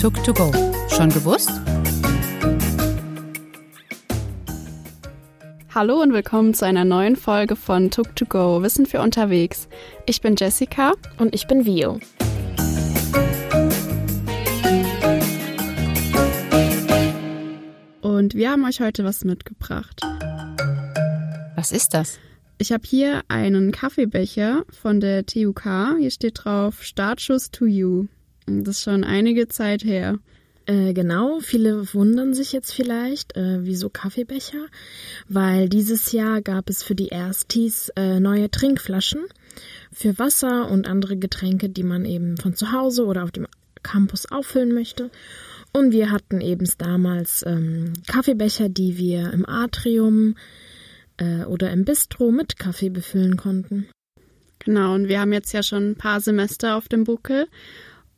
Tuk to go. Schon gewusst? Hallo und willkommen zu einer neuen Folge von Tuk to go Wissen für unterwegs. Ich bin Jessica und ich bin Vio. Und wir haben euch heute was mitgebracht. Was ist das? Ich habe hier einen Kaffeebecher von der TUK. Hier steht drauf Startschuss to you. Das ist schon einige Zeit her. Äh, genau, viele wundern sich jetzt vielleicht, äh, wieso Kaffeebecher, weil dieses Jahr gab es für die Erstis äh, neue Trinkflaschen für Wasser und andere Getränke, die man eben von zu Hause oder auf dem Campus auffüllen möchte. Und wir hatten eben damals ähm, Kaffeebecher, die wir im Atrium äh, oder im Bistro mit Kaffee befüllen konnten. Genau, und wir haben jetzt ja schon ein paar Semester auf dem Buckel.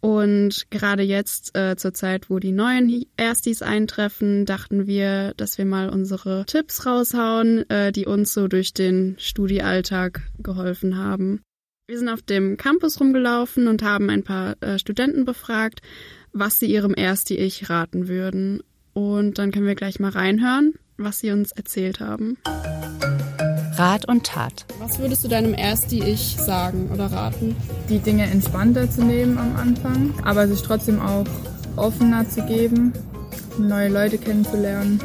Und gerade jetzt, äh, zur Zeit, wo die neuen Erstis eintreffen, dachten wir, dass wir mal unsere Tipps raushauen, äh, die uns so durch den Studiealltag geholfen haben. Wir sind auf dem Campus rumgelaufen und haben ein paar äh, Studenten befragt, was sie ihrem Ersti-Ich raten würden. Und dann können wir gleich mal reinhören, was sie uns erzählt haben. Rat und Tat. Was würdest du deinem Ersti-Ich sagen oder raten? Die Dinge entspannter zu nehmen am Anfang, aber sich trotzdem auch offener zu geben, neue Leute kennenzulernen.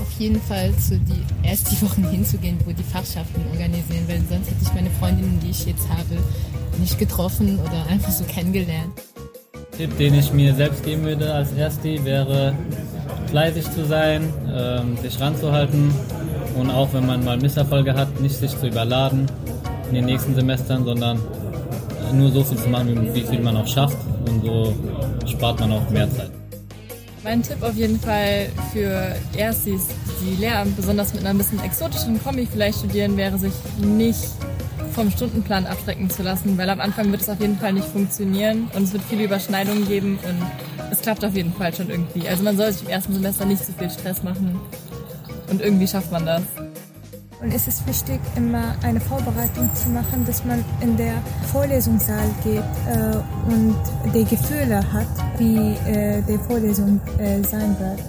Auf jeden Fall zu die ersten Wochen hinzugehen, wo die Fachschaften organisieren, weil sonst hätte ich meine Freundinnen, die ich jetzt habe, nicht getroffen oder einfach so kennengelernt. Tipp, den ich mir selbst geben würde als Ersti, wäre fleißig zu sein, ähm, sich ranzuhalten und auch wenn man mal Misserfolge hat, nicht sich zu überladen in den nächsten Semestern, sondern nur so viel zu machen, wie viel man auch schafft und so spart man auch mehr Zeit. Mein Tipp auf jeden Fall für Erstis, die Lehramt besonders mit einer bisschen exotischen Kombi vielleicht studieren, wäre sich nicht vom Stundenplan abschrecken zu lassen, weil am Anfang wird es auf jeden Fall nicht funktionieren und es wird viele Überschneidungen geben und es klappt auf jeden Fall schon irgendwie. Also man soll sich im ersten Semester nicht so viel Stress machen und irgendwie schafft man das. Und es ist wichtig, immer eine Vorbereitung zu machen, dass man in der Vorlesungssaal geht äh, und die Gefühle hat, wie äh, die Vorlesung äh, sein wird.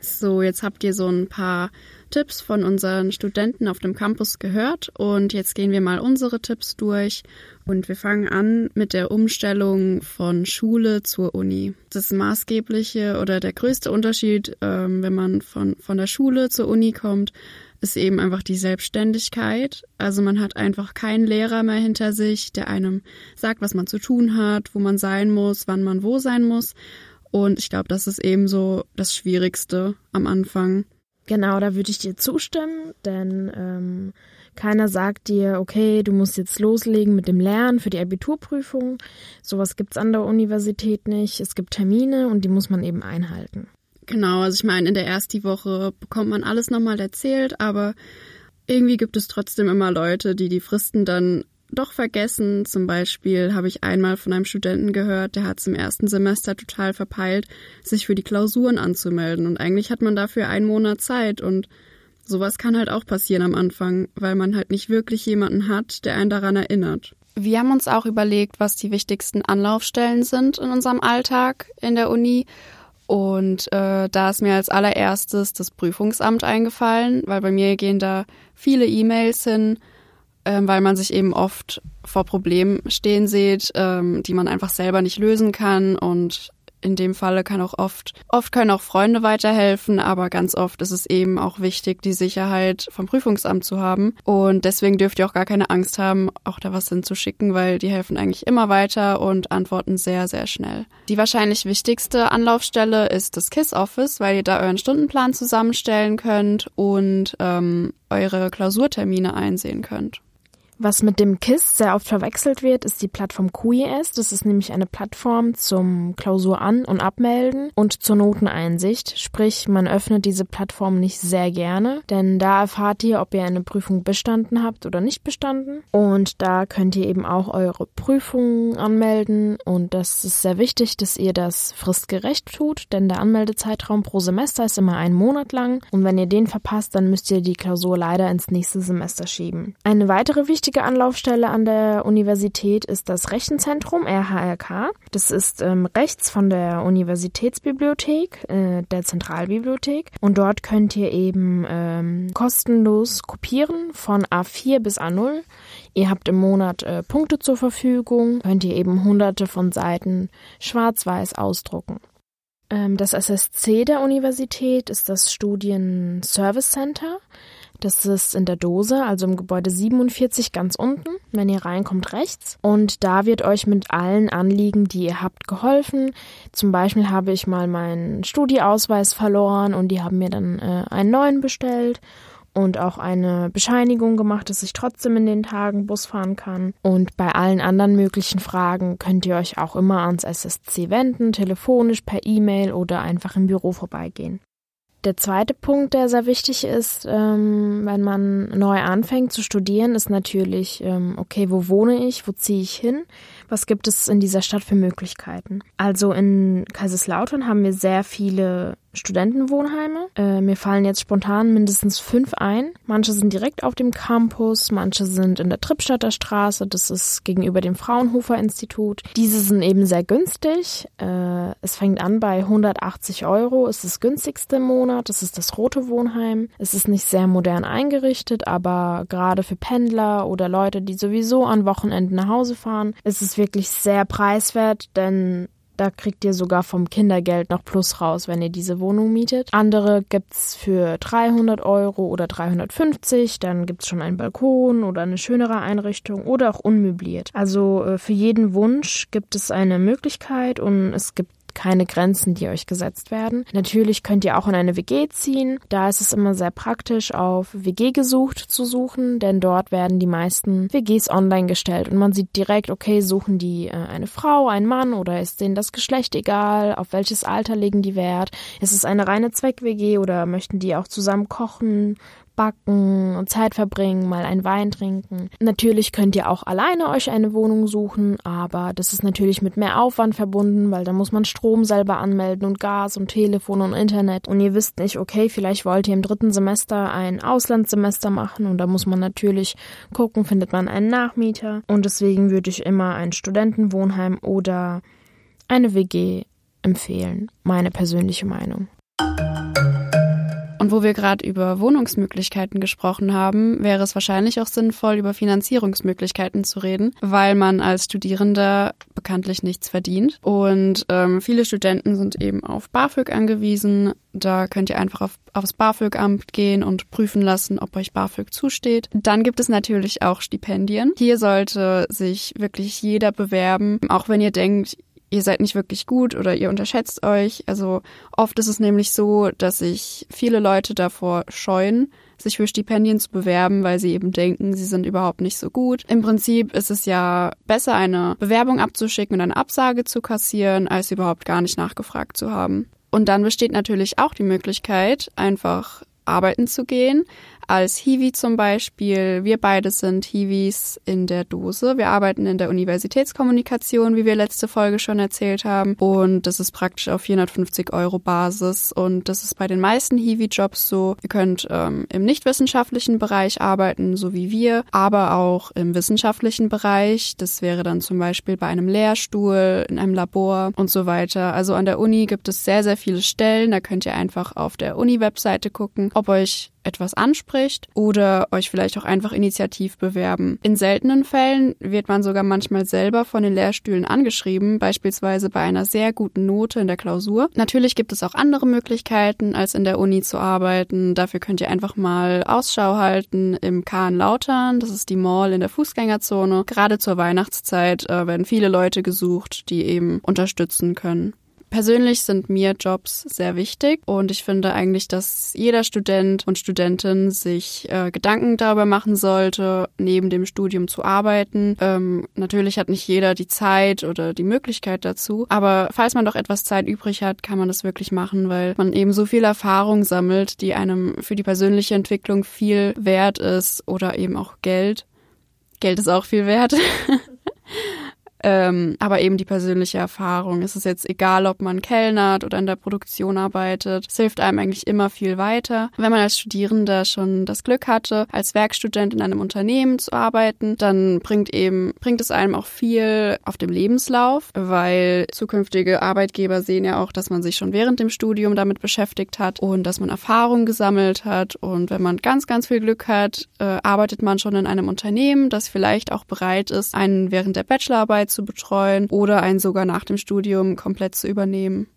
So, jetzt habt ihr so ein paar Tipps von unseren Studenten auf dem Campus gehört und jetzt gehen wir mal unsere Tipps durch und wir fangen an mit der Umstellung von Schule zur Uni. Das maßgebliche oder der größte Unterschied, ähm, wenn man von, von der Schule zur Uni kommt, ist eben einfach die Selbstständigkeit. Also man hat einfach keinen Lehrer mehr hinter sich, der einem sagt, was man zu tun hat, wo man sein muss, wann man wo sein muss. Und ich glaube, das ist eben so das Schwierigste am Anfang. Genau, da würde ich dir zustimmen, denn ähm, keiner sagt dir, okay, du musst jetzt loslegen mit dem Lernen für die Abiturprüfung. Sowas gibt's an der Universität nicht. Es gibt Termine und die muss man eben einhalten. Genau, also ich meine, in der ersten Woche bekommt man alles nochmal erzählt, aber irgendwie gibt es trotzdem immer Leute, die die Fristen dann doch vergessen. Zum Beispiel habe ich einmal von einem Studenten gehört, der hat zum ersten Semester total verpeilt, sich für die Klausuren anzumelden. Und eigentlich hat man dafür einen Monat Zeit und sowas kann halt auch passieren am Anfang, weil man halt nicht wirklich jemanden hat, der einen daran erinnert. Wir haben uns auch überlegt, was die wichtigsten Anlaufstellen sind in unserem Alltag in der Uni. Und äh, da ist mir als allererstes das Prüfungsamt eingefallen, weil bei mir gehen da viele E-Mails hin weil man sich eben oft vor Problemen stehen sieht, ähm, die man einfach selber nicht lösen kann und in dem Falle kann auch oft, oft können auch Freunde weiterhelfen, aber ganz oft ist es eben auch wichtig, die Sicherheit vom Prüfungsamt zu haben. Und deswegen dürft ihr auch gar keine Angst haben, auch da was hinzuschicken, weil die helfen eigentlich immer weiter und antworten sehr, sehr schnell. Die wahrscheinlich wichtigste Anlaufstelle ist das KISS Office, weil ihr da euren Stundenplan zusammenstellen könnt und ähm, eure Klausurtermine einsehen könnt. Was mit dem KISS sehr oft verwechselt wird, ist die Plattform QES. Das ist nämlich eine Plattform zum Klausur an- und abmelden und zur Noteneinsicht. Sprich, man öffnet diese Plattform nicht sehr gerne, denn da erfahrt ihr, ob ihr eine Prüfung bestanden habt oder nicht bestanden. Und da könnt ihr eben auch eure Prüfungen anmelden. Und das ist sehr wichtig, dass ihr das fristgerecht tut, denn der Anmeldezeitraum pro Semester ist immer einen Monat lang. Und wenn ihr den verpasst, dann müsst ihr die Klausur leider ins nächste Semester schieben. Eine weitere wichtige wichtige Anlaufstelle an der Universität ist das Rechenzentrum RHRK. Das ist ähm, rechts von der Universitätsbibliothek, äh, der Zentralbibliothek. Und dort könnt ihr eben ähm, kostenlos kopieren von A4 bis A0. Ihr habt im Monat äh, Punkte zur Verfügung, könnt ihr eben hunderte von Seiten schwarz-weiß ausdrucken. Ähm, das SSC der Universität ist das Studien Service Center. Das ist in der Dose, also im Gebäude 47 ganz unten, wenn ihr reinkommt rechts. Und da wird euch mit allen Anliegen, die ihr habt, geholfen. Zum Beispiel habe ich mal meinen Studieausweis verloren und die haben mir dann äh, einen neuen bestellt und auch eine Bescheinigung gemacht, dass ich trotzdem in den Tagen Bus fahren kann. Und bei allen anderen möglichen Fragen könnt ihr euch auch immer ans SSC wenden, telefonisch, per E-Mail oder einfach im Büro vorbeigehen. Der zweite Punkt, der sehr wichtig ist, ähm, wenn man neu anfängt zu studieren, ist natürlich, ähm, okay, wo wohne ich, wo ziehe ich hin, was gibt es in dieser Stadt für Möglichkeiten. Also in Kaiserslautern haben wir sehr viele Studentenwohnheime. Äh, mir fallen jetzt spontan mindestens fünf ein. Manche sind direkt auf dem Campus, manche sind in der Trippstadter Straße, das ist gegenüber dem Fraunhofer Institut. Diese sind eben sehr günstig. Äh, es fängt an bei 180 Euro, ist das günstigste im Monat. Das ist das rote Wohnheim. Es ist nicht sehr modern eingerichtet, aber gerade für Pendler oder Leute, die sowieso an Wochenenden nach Hause fahren, ist es wirklich sehr preiswert, denn da kriegt ihr sogar vom Kindergeld noch Plus raus, wenn ihr diese Wohnung mietet. Andere gibt's für 300 Euro oder 350. Dann gibt's schon einen Balkon oder eine schönere Einrichtung oder auch unmöbliert. Also äh, für jeden Wunsch gibt es eine Möglichkeit und es gibt keine Grenzen, die euch gesetzt werden. Natürlich könnt ihr auch in eine WG ziehen. Da ist es immer sehr praktisch, auf WG gesucht zu suchen, denn dort werden die meisten WGs online gestellt und man sieht direkt, okay, suchen die äh, eine Frau, einen Mann oder ist denen das Geschlecht egal, auf welches Alter legen die Wert, ist es eine reine Zweck-WG oder möchten die auch zusammen kochen, backen und Zeit verbringen, mal einen Wein trinken. Natürlich könnt ihr auch alleine euch eine Wohnung suchen, aber das ist natürlich mit mehr Aufwand verbunden, weil da muss man Strom selber anmelden und Gas und Telefon und Internet. Und ihr wisst nicht, okay, vielleicht wollt ihr im dritten Semester ein Auslandssemester machen und da muss man natürlich gucken, findet man einen Nachmieter. Und deswegen würde ich immer ein Studentenwohnheim oder eine WG empfehlen. Meine persönliche Meinung. Und wo wir gerade über Wohnungsmöglichkeiten gesprochen haben, wäre es wahrscheinlich auch sinnvoll, über Finanzierungsmöglichkeiten zu reden, weil man als Studierender bekanntlich nichts verdient. Und ähm, viele Studenten sind eben auf BAföG angewiesen. Da könnt ihr einfach auf, aufs BAföG-Amt gehen und prüfen lassen, ob euch BAföG zusteht. Dann gibt es natürlich auch Stipendien. Hier sollte sich wirklich jeder bewerben, auch wenn ihr denkt, ihr seid nicht wirklich gut oder ihr unterschätzt euch. Also oft ist es nämlich so, dass sich viele Leute davor scheuen, sich für Stipendien zu bewerben, weil sie eben denken, sie sind überhaupt nicht so gut. Im Prinzip ist es ja besser, eine Bewerbung abzuschicken und eine Absage zu kassieren, als überhaupt gar nicht nachgefragt zu haben. Und dann besteht natürlich auch die Möglichkeit, einfach arbeiten zu gehen, als Hiwi zum Beispiel. Wir beide sind Hiwis in der Dose. Wir arbeiten in der Universitätskommunikation, wie wir letzte Folge schon erzählt haben. Und das ist praktisch auf 450 Euro Basis. Und das ist bei den meisten Hiwi-Jobs so. Ihr könnt ähm, im nichtwissenschaftlichen Bereich arbeiten, so wie wir, aber auch im wissenschaftlichen Bereich. Das wäre dann zum Beispiel bei einem Lehrstuhl, in einem Labor und so weiter. Also an der Uni gibt es sehr, sehr viele Stellen. Da könnt ihr einfach auf der Uni-Webseite gucken, ob euch etwas anspricht oder euch vielleicht auch einfach initiativ bewerben. In seltenen Fällen wird man sogar manchmal selber von den Lehrstühlen angeschrieben, beispielsweise bei einer sehr guten Note in der Klausur. Natürlich gibt es auch andere Möglichkeiten, als in der Uni zu arbeiten. Dafür könnt ihr einfach mal Ausschau halten im Kahn Lautern. Das ist die Mall in der Fußgängerzone. Gerade zur Weihnachtszeit äh, werden viele Leute gesucht, die eben unterstützen können. Persönlich sind mir Jobs sehr wichtig und ich finde eigentlich, dass jeder Student und Studentin sich äh, Gedanken darüber machen sollte, neben dem Studium zu arbeiten. Ähm, natürlich hat nicht jeder die Zeit oder die Möglichkeit dazu, aber falls man doch etwas Zeit übrig hat, kann man das wirklich machen, weil man eben so viel Erfahrung sammelt, die einem für die persönliche Entwicklung viel wert ist oder eben auch Geld. Geld ist auch viel wert. Ähm, aber eben die persönliche Erfahrung. Es ist jetzt egal, ob man kellnert oder in der Produktion arbeitet. Es hilft einem eigentlich immer viel weiter. Wenn man als Studierender schon das Glück hatte, als Werkstudent in einem Unternehmen zu arbeiten, dann bringt eben, bringt es einem auch viel auf dem Lebenslauf, weil zukünftige Arbeitgeber sehen ja auch, dass man sich schon während dem Studium damit beschäftigt hat und dass man Erfahrung gesammelt hat. Und wenn man ganz, ganz viel Glück hat, äh, arbeitet man schon in einem Unternehmen, das vielleicht auch bereit ist, einen während der Bachelorarbeit zu betreuen oder einen sogar nach dem Studium komplett zu übernehmen.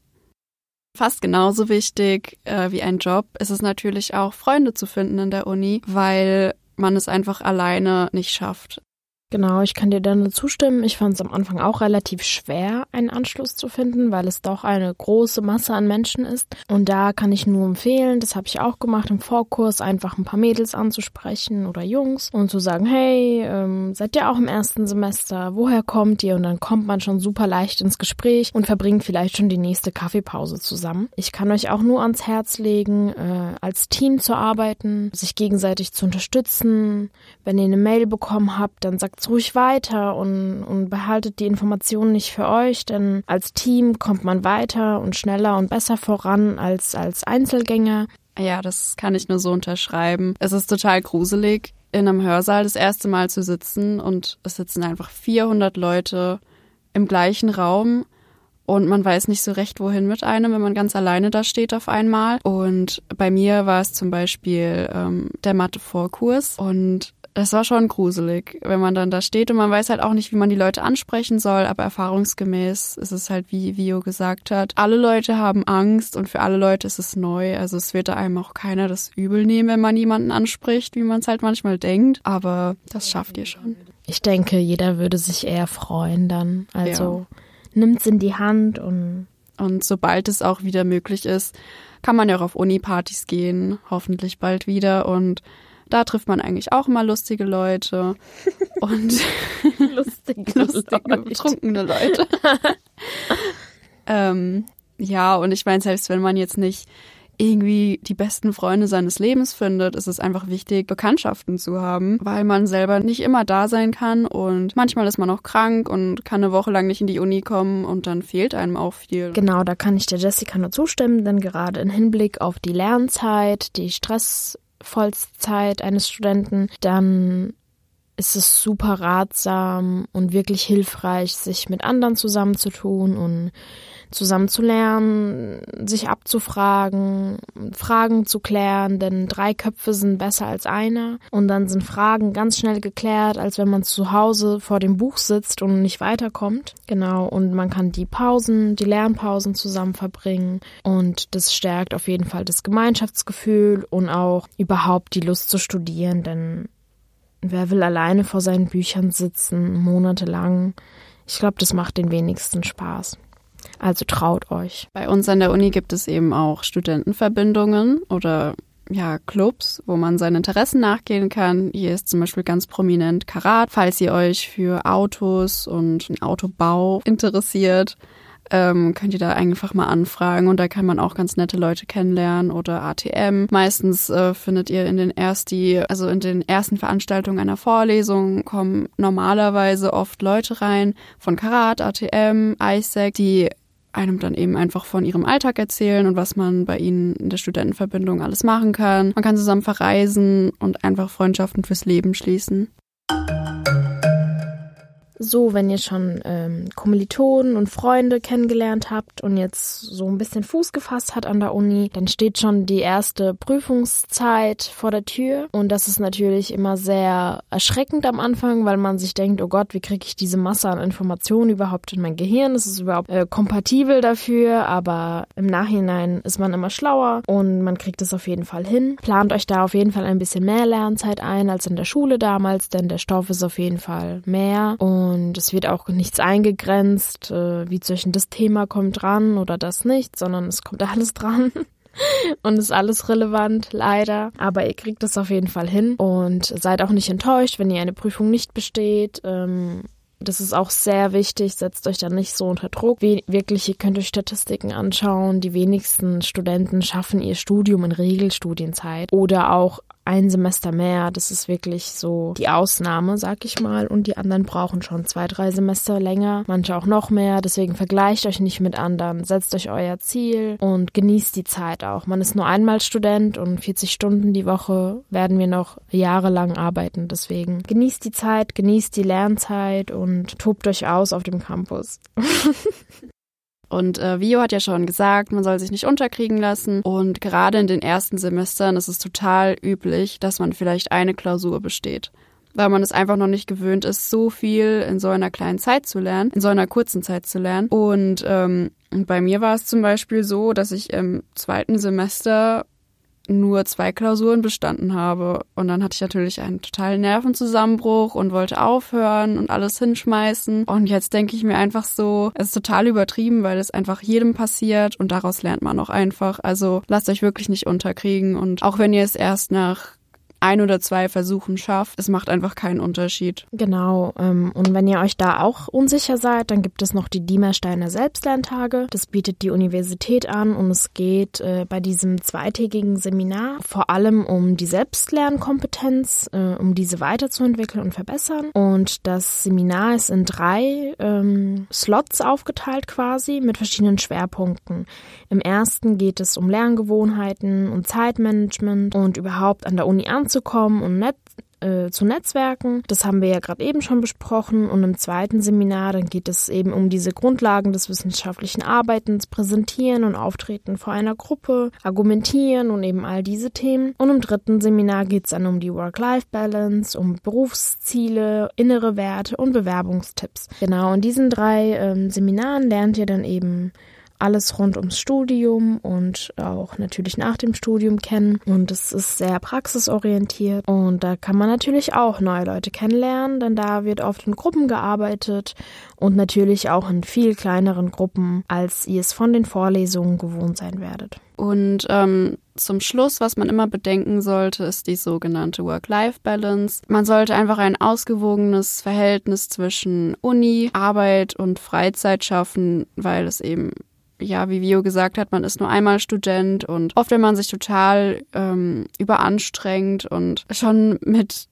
Fast genauso wichtig äh, wie ein Job ist es natürlich auch, Freunde zu finden in der Uni, weil man es einfach alleine nicht schafft. Genau, ich kann dir da nur zustimmen. Ich fand es am Anfang auch relativ schwer, einen Anschluss zu finden, weil es doch eine große Masse an Menschen ist. Und da kann ich nur empfehlen, das habe ich auch gemacht im Vorkurs, einfach ein paar Mädels anzusprechen oder Jungs und zu sagen, hey, ähm, seid ihr auch im ersten Semester? Woher kommt ihr? Und dann kommt man schon super leicht ins Gespräch und verbringt vielleicht schon die nächste Kaffeepause zusammen. Ich kann euch auch nur ans Herz legen, äh, als Team zu arbeiten, sich gegenseitig zu unterstützen. Wenn ihr eine Mail bekommen habt, dann sagt ruhig weiter und, und behaltet die Informationen nicht für euch, denn als Team kommt man weiter und schneller und besser voran als als Einzelgänger. Ja, das kann ich nur so unterschreiben. Es ist total gruselig, in einem Hörsaal das erste Mal zu sitzen und es sitzen einfach 400 Leute im gleichen Raum und man weiß nicht so recht, wohin mit einem, wenn man ganz alleine da steht auf einmal. Und bei mir war es zum Beispiel ähm, der Mathe-Vorkurs und das war schon gruselig, wenn man dann da steht und man weiß halt auch nicht, wie man die Leute ansprechen soll, aber erfahrungsgemäß ist es halt, wie Vio gesagt hat, alle Leute haben Angst und für alle Leute ist es neu. Also es wird da einem auch keiner das übel nehmen, wenn man jemanden anspricht, wie man es halt manchmal denkt, aber das schafft ihr schon. Ich denke, jeder würde sich eher freuen dann. Also ja. nimmt's in die Hand und und sobald es auch wieder möglich ist, kann man ja auch auf Uni-Partys gehen, hoffentlich bald wieder und da trifft man eigentlich auch immer lustige Leute und lustige, lustige Leute. betrunkene Leute. ähm, ja, und ich meine, selbst wenn man jetzt nicht irgendwie die besten Freunde seines Lebens findet, ist es einfach wichtig, Bekanntschaften zu haben, weil man selber nicht immer da sein kann und manchmal ist man auch krank und kann eine Woche lang nicht in die Uni kommen und dann fehlt einem auch viel. Genau, da kann ich der Jessica nur zustimmen, denn gerade im Hinblick auf die Lernzeit, die Stress Vollzeit eines Studenten, dann ist es super ratsam und wirklich hilfreich, sich mit anderen zusammenzutun und zusammen zu lernen, sich abzufragen, Fragen zu klären, denn drei Köpfe sind besser als einer und dann sind Fragen ganz schnell geklärt, als wenn man zu Hause vor dem Buch sitzt und nicht weiterkommt. Genau, und man kann die Pausen, die Lernpausen zusammen verbringen und das stärkt auf jeden Fall das Gemeinschaftsgefühl und auch überhaupt die Lust zu studieren, denn wer will alleine vor seinen Büchern sitzen, monatelang? Ich glaube, das macht den wenigsten Spaß. Also traut euch. Bei uns an der Uni gibt es eben auch Studentenverbindungen oder ja, Clubs, wo man seinen Interessen nachgehen kann. Hier ist zum Beispiel ganz prominent Karat, falls ihr euch für Autos und Autobau interessiert. Ähm, könnt ihr da einfach mal anfragen und da kann man auch ganz nette Leute kennenlernen oder ATM. Meistens äh, findet ihr in den ersten, also in den ersten Veranstaltungen einer Vorlesung kommen normalerweise oft Leute rein von Karat, ATM, ISEC, die einem dann eben einfach von ihrem Alltag erzählen und was man bei ihnen in der Studentenverbindung alles machen kann. Man kann zusammen verreisen und einfach Freundschaften fürs Leben schließen. So, wenn ihr schon ähm, Kommilitonen und Freunde kennengelernt habt und jetzt so ein bisschen Fuß gefasst hat an der Uni, dann steht schon die erste Prüfungszeit vor der Tür. Und das ist natürlich immer sehr erschreckend am Anfang, weil man sich denkt, oh Gott, wie kriege ich diese Masse an Informationen überhaupt in mein Gehirn? Ist es überhaupt äh, kompatibel dafür? Aber im Nachhinein ist man immer schlauer und man kriegt es auf jeden Fall hin. Plant euch da auf jeden Fall ein bisschen mehr Lernzeit ein als in der Schule damals, denn der Stoff ist auf jeden Fall mehr. Und und es wird auch nichts eingegrenzt, äh, wie zwischen das Thema kommt dran oder das nicht, sondern es kommt alles dran. und ist alles relevant, leider. Aber ihr kriegt es auf jeden Fall hin und seid auch nicht enttäuscht, wenn ihr eine Prüfung nicht besteht. Ähm, das ist auch sehr wichtig, setzt euch da nicht so unter Druck. Wirklich, ihr könnt euch Statistiken anschauen. Die wenigsten Studenten schaffen ihr Studium in Regelstudienzeit oder auch ein Semester mehr. Das ist wirklich so die Ausnahme, sag ich mal. Und die anderen brauchen schon zwei, drei Semester länger, manche auch noch mehr. Deswegen vergleicht euch nicht mit anderen. Setzt euch euer Ziel und genießt die Zeit auch. Man ist nur einmal Student und 40 Stunden die Woche werden wir noch jahrelang arbeiten. Deswegen genießt die Zeit, genießt die Lernzeit und tobt euch aus auf dem Campus. Und äh, Vio hat ja schon gesagt, man soll sich nicht unterkriegen lassen. Und gerade in den ersten Semestern ist es total üblich, dass man vielleicht eine Klausur besteht. Weil man es einfach noch nicht gewöhnt ist, so viel in so einer kleinen Zeit zu lernen, in so einer kurzen Zeit zu lernen. Und ähm, bei mir war es zum Beispiel so, dass ich im zweiten Semester nur zwei Klausuren bestanden habe. Und dann hatte ich natürlich einen totalen Nervenzusammenbruch und wollte aufhören und alles hinschmeißen. Und jetzt denke ich mir einfach so, es ist total übertrieben, weil es einfach jedem passiert und daraus lernt man auch einfach. Also lasst euch wirklich nicht unterkriegen. Und auch wenn ihr es erst nach ein oder zwei Versuchen schafft. Es macht einfach keinen Unterschied. Genau. Ähm, und wenn ihr euch da auch unsicher seid, dann gibt es noch die Diemersteiner Selbstlerntage. Das bietet die Universität an und es geht äh, bei diesem zweitägigen Seminar vor allem um die Selbstlernkompetenz, äh, um diese weiterzuentwickeln und verbessern. Und das Seminar ist in drei ähm, Slots aufgeteilt quasi mit verschiedenen Schwerpunkten. Im ersten geht es um Lerngewohnheiten und Zeitmanagement und überhaupt an der Uni anzukommen und net äh, zu Netzwerken. Das haben wir ja gerade eben schon besprochen. Und im zweiten Seminar, dann geht es eben um diese Grundlagen des wissenschaftlichen Arbeitens, Präsentieren und Auftreten vor einer Gruppe, Argumentieren und eben all diese Themen. Und im dritten Seminar geht es dann um die Work-Life-Balance, um Berufsziele, innere Werte und Bewerbungstipps. Genau, in diesen drei ähm, Seminaren lernt ihr dann eben alles rund ums Studium und auch natürlich nach dem Studium kennen. Und es ist sehr praxisorientiert. Und da kann man natürlich auch neue Leute kennenlernen, denn da wird oft in Gruppen gearbeitet und natürlich auch in viel kleineren Gruppen, als ihr es von den Vorlesungen gewohnt sein werdet. Und ähm, zum Schluss, was man immer bedenken sollte, ist die sogenannte Work-Life-Balance. Man sollte einfach ein ausgewogenes Verhältnis zwischen Uni, Arbeit und Freizeit schaffen, weil es eben ja, wie Vio gesagt hat, man ist nur einmal Student und oft, wenn man sich total ähm, überanstrengt und schon mit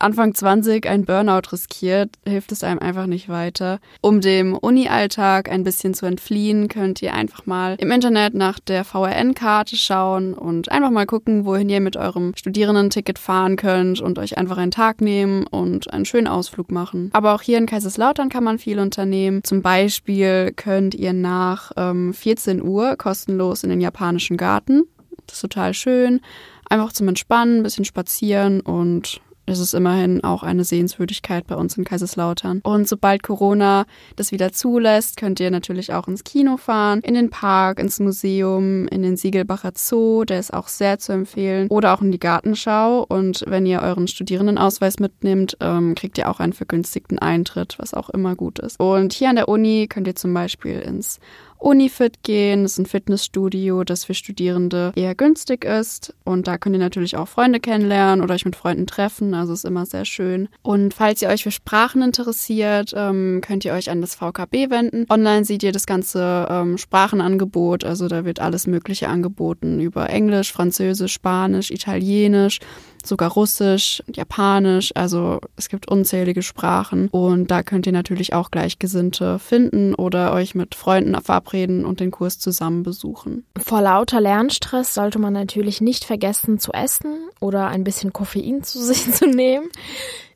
Anfang 20 ein Burnout riskiert, hilft es einem einfach nicht weiter. Um dem Uni-Alltag ein bisschen zu entfliehen, könnt ihr einfach mal im Internet nach der VRN-Karte schauen und einfach mal gucken, wohin ihr mit eurem Studierendenticket fahren könnt und euch einfach einen Tag nehmen und einen schönen Ausflug machen. Aber auch hier in Kaiserslautern kann man viel unternehmen. Zum Beispiel könnt ihr nach ähm, 14 Uhr kostenlos in den japanischen Garten. Das ist total schön. Einfach zum Entspannen, ein bisschen spazieren und es ist immerhin auch eine Sehenswürdigkeit bei uns in Kaiserslautern. Und sobald Corona das wieder zulässt, könnt ihr natürlich auch ins Kino fahren, in den Park, ins Museum, in den Siegelbacher Zoo, der ist auch sehr zu empfehlen, oder auch in die Gartenschau. Und wenn ihr euren Studierendenausweis mitnehmt, ähm, kriegt ihr auch einen vergünstigten Eintritt, was auch immer gut ist. Und hier an der Uni könnt ihr zum Beispiel ins Unifit gehen. Das ist ein Fitnessstudio, das für Studierende eher günstig ist. Und da könnt ihr natürlich auch Freunde kennenlernen oder euch mit Freunden treffen. Also ist immer sehr schön. Und falls ihr euch für Sprachen interessiert, ähm, könnt ihr euch an das VKB wenden. Online seht ihr das ganze ähm, Sprachenangebot. Also da wird alles Mögliche angeboten über Englisch, Französisch, Spanisch, Italienisch sogar Russisch, Japanisch, also es gibt unzählige Sprachen und da könnt ihr natürlich auch Gleichgesinnte finden oder euch mit Freunden verabreden und den Kurs zusammen besuchen. Vor lauter Lernstress sollte man natürlich nicht vergessen zu essen oder ein bisschen Koffein zu sich zu nehmen.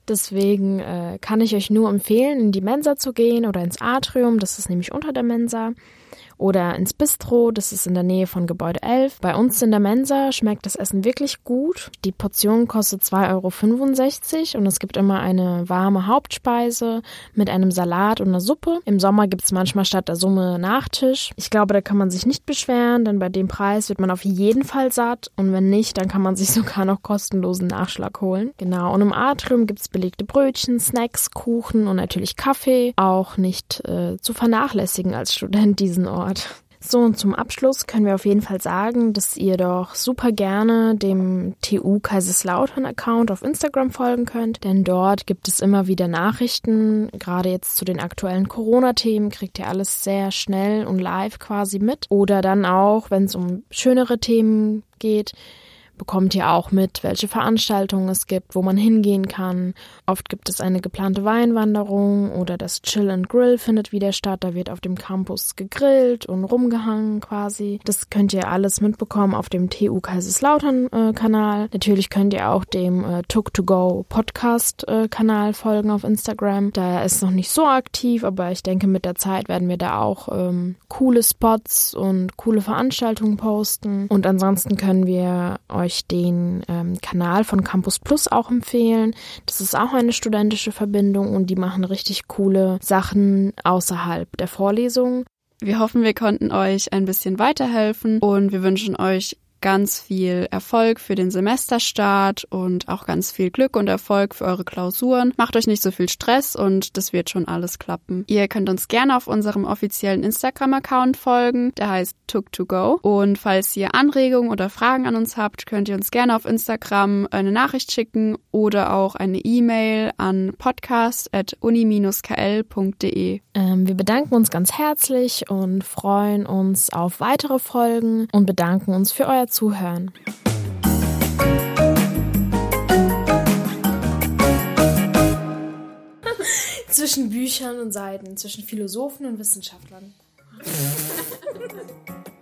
Deswegen äh, kann ich euch nur empfehlen, in die Mensa zu gehen oder ins Atrium, das ist nämlich unter der Mensa oder ins Bistro, das ist in der Nähe von Gebäude 11. Bei uns in der Mensa schmeckt das Essen wirklich gut. Die Portion kostet 2,65 Euro und es gibt immer eine warme Hauptspeise mit einem Salat und einer Suppe. Im Sommer gibt es manchmal statt der Summe Nachtisch. Ich glaube, da kann man sich nicht beschweren, denn bei dem Preis wird man auf jeden Fall satt und wenn nicht, dann kann man sich sogar noch kostenlosen Nachschlag holen. Genau, und im Atrium gibt es belegte Brötchen, Snacks, Kuchen und natürlich Kaffee. Auch nicht äh, zu vernachlässigen als Student diesen Ort. Ort. So, und zum Abschluss können wir auf jeden Fall sagen, dass ihr doch super gerne dem TU Kaiserslautern-Account auf Instagram folgen könnt, denn dort gibt es immer wieder Nachrichten. Gerade jetzt zu den aktuellen Corona-Themen kriegt ihr alles sehr schnell und live quasi mit. Oder dann auch, wenn es um schönere Themen geht, bekommt ihr auch mit, welche Veranstaltungen es gibt, wo man hingehen kann. Oft gibt es eine geplante Weinwanderung oder das Chill and Grill findet wieder statt. Da wird auf dem Campus gegrillt und rumgehangen quasi. Das könnt ihr alles mitbekommen auf dem TU Kaiserslautern äh, Kanal. Natürlich könnt ihr auch dem äh, Took2Go Podcast äh, Kanal folgen auf Instagram. Da ist noch nicht so aktiv, aber ich denke, mit der Zeit werden wir da auch ähm, coole Spots und coole Veranstaltungen posten. Und ansonsten können wir euch den ähm, Kanal von Campus Plus auch empfehlen. Das ist auch eine studentische Verbindung und die machen richtig coole Sachen außerhalb der Vorlesung. Wir hoffen, wir konnten euch ein bisschen weiterhelfen und wir wünschen euch ganz viel Erfolg für den Semesterstart und auch ganz viel Glück und Erfolg für eure Klausuren. Macht euch nicht so viel Stress und das wird schon alles klappen. Ihr könnt uns gerne auf unserem offiziellen Instagram-Account folgen. Der heißt Took2Go. Und falls ihr Anregungen oder Fragen an uns habt, könnt ihr uns gerne auf Instagram eine Nachricht schicken oder auch eine E-Mail an podcast.uni-kl.de. Ähm, wir bedanken uns ganz herzlich und freuen uns auf weitere Folgen und bedanken uns für euer Zuhören. zwischen Büchern und Seiten, zwischen Philosophen und Wissenschaftlern.